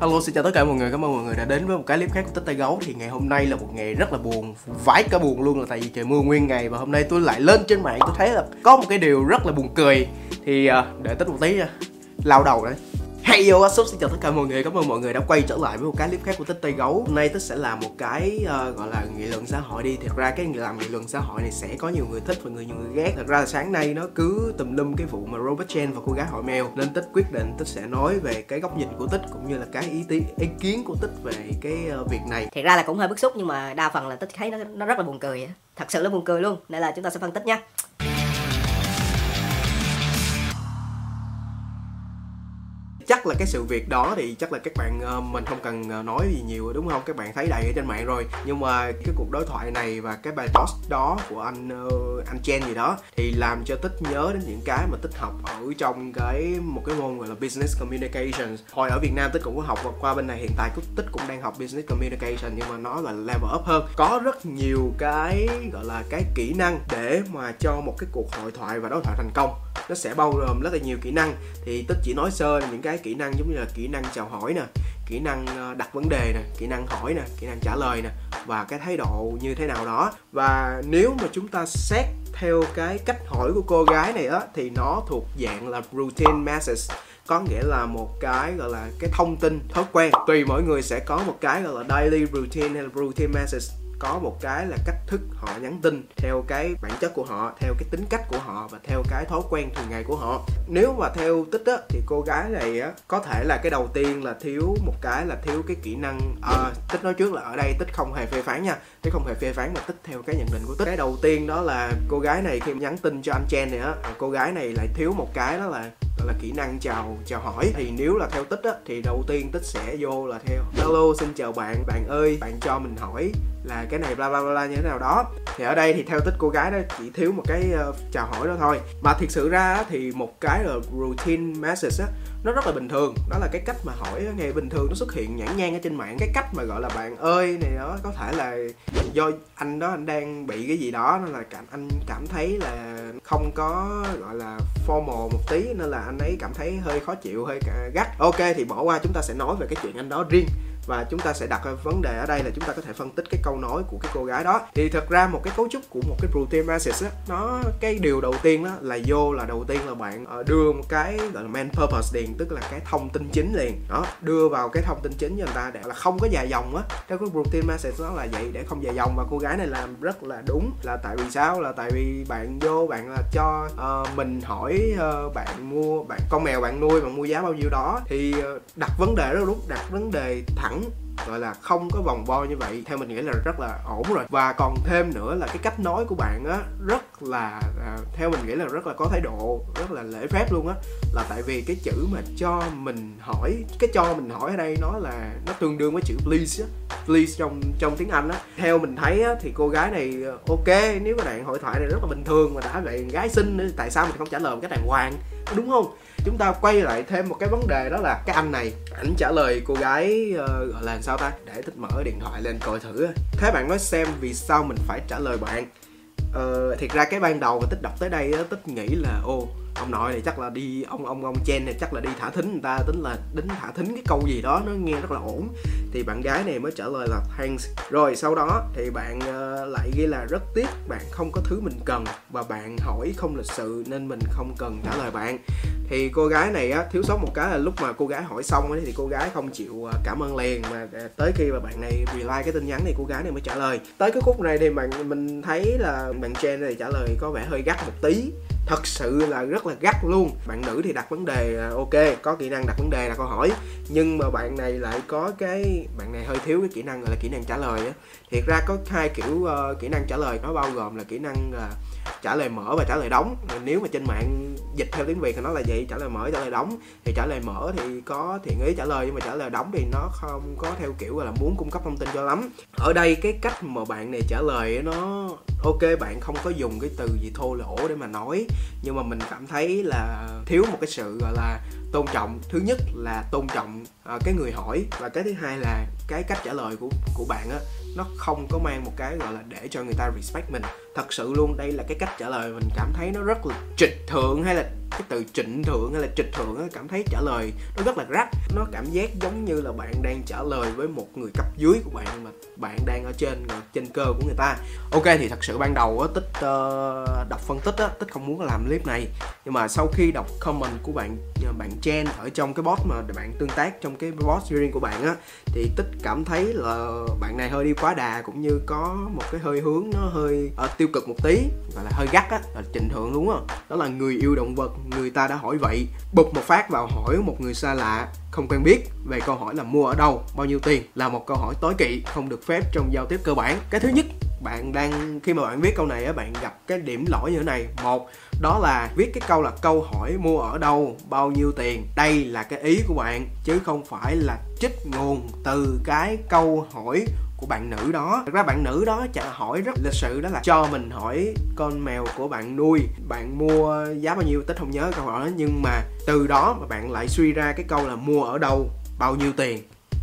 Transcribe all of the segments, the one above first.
Hello xin chào tất cả mọi người, cảm ơn mọi người đã đến với một cái clip khác của Tích Tay Gấu. Thì ngày hôm nay là một ngày rất là buồn, vãi cả buồn luôn là tại vì trời mưa nguyên ngày Và hôm nay tôi lại lên trên mạng tôi thấy là có một cái điều rất là buồn cười. Thì uh, để Tích một tí nha, lao đầu đấy. Hey yo, what's up? Xin chào tất cả mọi người, cảm ơn mọi người đã quay trở lại với một cái clip khác của Tích Tây Gấu. Hôm nay Tích sẽ làm một cái uh, gọi là nghị luận xã hội đi. Thật ra cái làm nghị luận xã hội này sẽ có nhiều người thích và người nhiều người ghét. Thật ra là sáng nay nó cứ tùm lum cái vụ mà Robert Chen và cô gái hỏi mèo Nên Tích quyết định Tích sẽ nói về cái góc nhìn của Tích cũng như là cái ý, tí, ý kiến của Tích về cái uh, việc này. Thật ra là cũng hơi bức xúc nhưng mà đa phần là Tích thấy nó, nó rất là buồn cười Thật sự là buồn cười luôn, nên là chúng ta sẽ phân tích nha chắc là cái sự việc đó thì chắc là các bạn uh, mình không cần ờ, nói gì nhiều đúng không? Các bạn thấy đầy ở trên mạng rồi. Nhưng mà cái cuộc đối thoại này và cái bài post đó của anh uh, anh Chen gì đó thì làm cho tích nhớ đến những cái mà tích học ở trong cái một cái môn gọi là business communication hồi ở Việt Nam tích cũng có học và qua bên này hiện tại tích cũng đang học business communication nhưng mà nó là level up hơn. Có rất nhiều cái gọi là cái kỹ năng để mà cho một cái cuộc hội thoại và đối thoại thành công nó sẽ bao gồm rất là nhiều kỹ năng. Thì tích chỉ nói sơ những cái kỹ năng giống như là kỹ năng chào hỏi nè, kỹ năng ờ, đặt vấn đề nè, kỹ năng hỏi nè, kỹ năng trả lời nè và cái thái độ như thế nào đó. Và nếu mà chúng ta xét theo cái cách hỏi của cô gái này á, thì nó thuộc dạng là routine message, có nghĩa là một cái gọi là cái thông tin thói quen. Tùy mỗi người sẽ có một cái gọi là daily routine hay là routine message có một cái là cách thức họ nhắn tin theo cái bản chất của họ theo cái tính cách của họ và theo cái thói quen thường ngày của họ. Nếu mà theo tích á thì cô gái này á có thể là cái đầu tiên là thiếu một cái là thiếu cái kỹ năng à, tích nói trước là ở đây tích không hề phê phán nha tích không hề phê phán mà tích theo cái nhận định của tích. Cái đầu tiên đó là cô gái này khi nhắn tin cho anh chen này á cô gái này lại thiếu một cái đó là gọi là kỹ năng chào chào hỏi. Thì nếu là theo tích á thì đầu tiên tích sẽ vô là theo hello xin chào bạn bạn ơi bạn cho mình hỏi là cái này bla bla bla như thế nào đó. Thì ở đây thì theo tích cô gái đó chỉ thiếu một cái uh, chào hỏi đó thôi. Mà thiệt sự ra thì một cái là routine message á nó rất là bình thường. Đó là cái cách mà hỏi ngày bình thường nó xuất hiện nhãn nhang ở trên mạng. Cái cách mà gọi là bạn ơi này đó, có thể là do anh đó, anh đang bị cái gì đó, nên là cảm, anh cảm thấy là không có, gọi là, formal một tí, nên là anh ấy cảm thấy hơi khó chịu, hơi gắt. Ok, thì bỏ qua, chúng ta sẽ nói về cái chuyện anh đó riêng và chúng ta sẽ đặt vấn đề ở đây là chúng ta có thể phân tích cái câu nói của cái cô gái đó. Thì thật ra một cái cấu trúc của một cái protein message á nó cái điều đầu tiên đó là vô là đầu tiên là bạn ờ, đưa một cái gọi là main purpose liền tức là cái thông tin chính liền. Đó đưa vào cái thông tin chính cho người ta để là không có dài dòng á. Theo cái protein message nó là vậy để không dài dòng và cô gái này làm rất là đúng. Là tại vì sao? Là tại vì bạn vô bạn là cho uh, mình hỏi uh, bạn mua bạn con mèo bạn nuôi bạn mua giá bao nhiêu đó. Thì uh, đặt vấn đề rất đúng đặt vấn đề thẳng sẵn gọi là không có vòng vo như vậy. Theo mình nghĩ là rất là ổn rồi. Và còn thêm nữa là cái cách nói của bạn á rất là à, theo mình nghĩ là rất là có thái độ rất là lễ phép luôn á. Là tại vì cái chữ mà cho mình hỏi cái cho mình hỏi ở đây nó là nó tương đương với chữ please á. Please trong trong tiếng anh á. Theo mình thấy á thì cô gái này ờ, ok nếu mà đoạn hội thoại này rất là bình thường mà đã vậy gái xinh tại sao mình không trả lời một cái đàng hoàng? Đúng không? Chúng ta quay lại thêm một cái vấn đề đó là cái anh này ảnh trả lời cô gái uh, gọi là sao? Ta? Để tích mở điện thoại lên coi thử. Thế bạn nói xem vì sao mình phải trả lời bạn. Ờ, thiệt ra cái ban đầu mà tích đọc tới đây tích nghĩ là ô ông nội này chắc là đi ông ông ông chen này chắc là đi thả thính người ta tính là đến thả thính cái câu gì đó nó nghe rất là ổn. Thì bạn gái này mới trả lời là thanks. Rồi sau đó thì bạn uh, lại ghi là rất tiếc bạn không có thứ mình cần và bạn hỏi không lịch sự nên mình không cần trả lời bạn. Thì cô gái này á thiếu sót một cái là lúc mà cô gái hỏi xong ấy, thì cô gái không chịu ờ, cảm ơn liền mà ờ, tới khi mà bạn này reply cái tin nhắn này cô gái này mới trả lời. Tới cái khúc này thì bạn mình thấy là bạn Chen này trả lời có vẻ hơi gắt một tí thật sự là rất là gắt luôn. Bạn nữ thì đặt vấn đề à, ok, có kỹ năng đặt vấn đề là câu hỏi nhưng mà bạn này lại có cái bạn này hơi thiếu cái kỹ năng gọi là kỹ năng trả lời á. Thiệt ra có hai kiểu uh, kỹ năng trả lời nó bao gồm là kỹ năng uh, trả lời mở và trả lời đóng. Nếu mà trên mạng dịch theo tiếng việt thì nó là vậy trả lời mở trả lời đóng. Thì trả lời mở thì có thiện ý trả lời nhưng mà trả lời đóng thì nó không có theo kiểu là muốn cung cấp thông tin cho lắm. Ở đây cái cách mà bạn này trả lời nó ok bạn không có dùng cái từ gì thô lỗ để mà nói. Nhưng mà mình cảm thấy là thiếu một cái sự gọi là tôn trọng. Thứ nhất là tôn trọng à, cái người hỏi. Và cái thứ hai là cái cách trả lời của của bạn á nó không có mang một cái gọi là để cho người ta respect mình. Thật sự luôn đây là cái cách trả lời mình cảm thấy nó rất là trịch thượng hay là cái từ trịnh thượng hay là trịch thượng á, cảm thấy trả lời nó rất là rắc. Nó cảm giác giống như là bạn đang trả lời với một người cấp dưới của bạn mà bạn đang ở trên ờ, trên cơ của người ta. Ok thì thật sự ban đầu á tích uh, đọc phân tích á tích không muốn làm clip này. Nhưng mà sau khi đọc comment của bạn ờ, bạn Chen ở trong cái bot mà bạn tương tác trong cái bot riêng của bạn á thì tích cảm thấy là bạn này hơi đi quá đà cũng như có một cái hơi hướng nó hơi uh, tiêu cực một tí gọi là hơi gắt á là trình thượng đúng không đó là người yêu động vật người ta đã hỏi vậy, bụp một phát vào hỏi một người xa lạ, không quen biết, về câu hỏi là mua ở đâu, bao nhiêu tiền, là một câu hỏi tối kỵ, không được phép trong giao tiếp cơ bản. Cái thứ nhất, bạn đang, khi mà bạn viết câu này á, bạn gặp cái điểm lỗi như thế này. Một, đó là viết cái câu là câu hỏi mua ở đâu, bao nhiêu tiền, đây là cái ý của bạn, chứ không phải là trích nguồn từ cái câu hỏi của bạn nữ đó. Thật ra bạn nữ đó trả hỏi rất lịch sự đó là cho mình hỏi con mèo của bạn nuôi bạn mua giá bao nhiêu tết không nhớ câu hỏi đó. Nhưng mà từ đó mà bạn lại suy ra cái câu là mua ở đâu bao nhiêu tiền.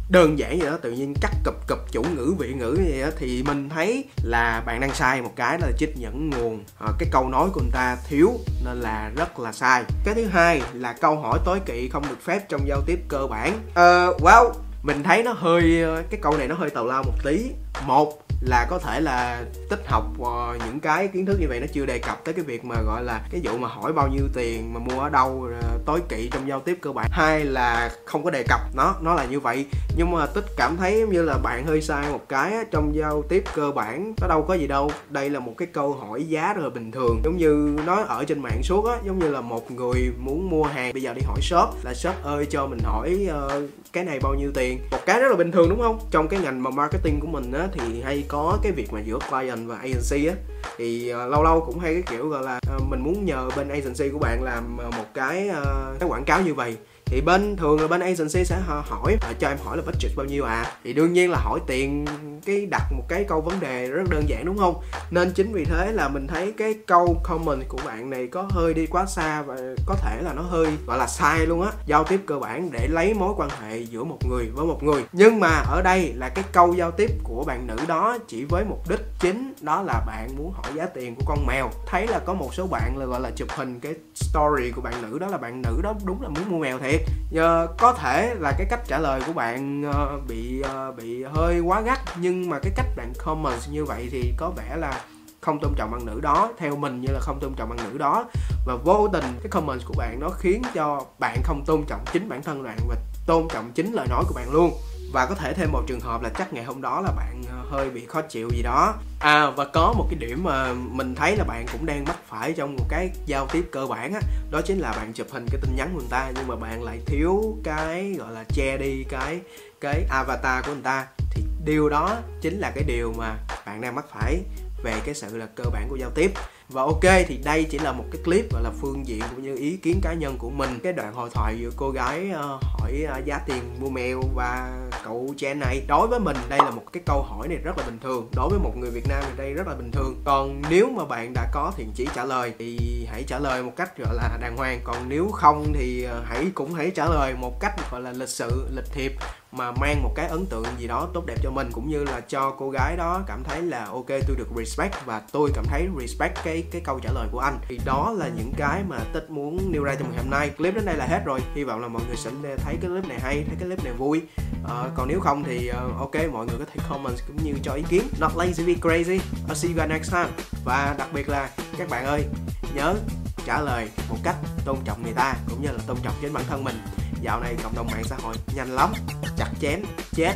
Đơn giản vậy đó tự nhiên cắt cụp cụp chủ ngữ vị ngữ vậy đó thì mình thấy là bạn đang sai một cái là trích dẫn nguồn. À, cái câu nói của người ta thiếu nên là rất là sai. Cái thứ hai là câu hỏi tối kỵ không được phép trong giao tiếp cơ bản. Uh, wow! Mình thấy nó hơi cái câu này nó hơi tào lao một tí. Một là có thể là tích học uh, những cái kiến thức như vậy nó chưa đề cập tới cái việc mà gọi là cái vụ mà hỏi bao nhiêu tiền mà mua ở đâu uh, tối kỵ trong giao tiếp cơ bản. Hai là không có đề cập nó nó là như vậy. Nhưng mà tích cảm thấy như là bạn hơi sai một cái trong giao tiếp cơ bản nó đâu có gì đâu. Đây là một cái câu hỏi giá rồi bình thường. Giống như nó ở trên mạng suốt á giống như là một người muốn mua hàng bây giờ đi hỏi shop là shop ơi cho mình hỏi uh, cái này bao nhiêu tiền? Một cái rất là bình thường đúng không? Trong cái ngành mà marketing của mình á thì hay có cái việc mà giữa client và agency á. Thì uh, lâu lâu cũng hay cái kiểu gọi là uh, mình muốn nhờ bên agency của bạn làm uh, một cái uh, cái quảng cáo như vậy thì bên thường là bên agency sẽ hỏi à, cho em hỏi là budget bao nhiêu à? Thì đương nhiên là hỏi tiền cái đặt một cái câu vấn đề rất đơn giản đúng không? Nên chính vì thế là mình thấy cái câu comment của bạn này có hơi đi quá xa và có thể là nó hơi gọi là sai luôn á. Giao tiếp cơ bản để lấy mối quan hệ giữa một người với một người. Nhưng mà ở đây là cái câu giao tiếp của bạn nữ đó chỉ với mục đích chính đó là bạn muốn hỏi giá tiền của con mèo. Thấy là có một số bạn là gọi là chụp hình cái story của bạn nữ đó là bạn nữ đó đúng là muốn mua mèo thiệt uh, có thể là cái cách trả lời của bạn uh, bị uh, bị hơi quá gắt nhưng mà cái cách bạn comment như vậy thì có vẻ là không tôn trọng bạn nữ đó theo mình như là không tôn trọng bạn nữ đó. Và vô tình cái comment của bạn nó khiến cho bạn không tôn trọng chính bản thân bạn và tôn trọng chính lời nói của bạn luôn và có thể thêm một trường hợp là chắc ngày hôm đó là bạn ờ, hơi bị khó chịu gì đó. À và có một cái điểm mà mình thấy là bạn cũng đang mắc phải trong một cái giao tiếp cơ bản á, đó chính là bạn chụp hình cái tin nhắn của người ta nhưng mà bạn lại thiếu cái, gọi là, che đi cái cái avatar của người ta. Thì điều đó chính là cái điều mà bạn đang mắc phải về cái sự là cơ bản của giao tiếp và ok thì đây chỉ là một cái clip gọi là phương diện cũng như ý kiến cá nhân của mình. Cái đoạn hội thoại giữa cô gái uh, hỏi uh, giá tiền mua mèo và cậu Chen này. Đối với mình đây là một cái câu hỏi này rất là bình thường. Đối với một người Việt Nam thì đây rất là bình thường. Còn nếu mà bạn đã có thiện chỉ trả lời thì hãy trả lời một cách gọi là đàng hoàng. Còn nếu không thì ờ, hãy cũng hãy trả lời một cách gọi là lịch sự lịch thiệp mà mang một cái ấn tượng gì đó tốt đẹp cho mình cũng như là cho cô gái đó cảm thấy là ok tôi được respect và tôi cảm thấy respect cái cái câu trả lời của anh. Thì đó là những cái mà tích muốn nêu ra trong ngày hôm nay. Clip đến đây là hết rồi. Hy vọng là mọi người sẽ thấy cái clip này hay thấy cái clip này vui. À, còn nếu không thì uh, ok mọi người có thể comment cũng như cho ý kiến. Not lazy be crazy. I'll see you guys next time. Và đặc biệt là các bạn ơi nhớ trả lời một cách tôn trọng người ta cũng như là tôn trọng chính bản thân mình dạo này cộng đồng mạng xã hội nhanh lắm chặt chém chết.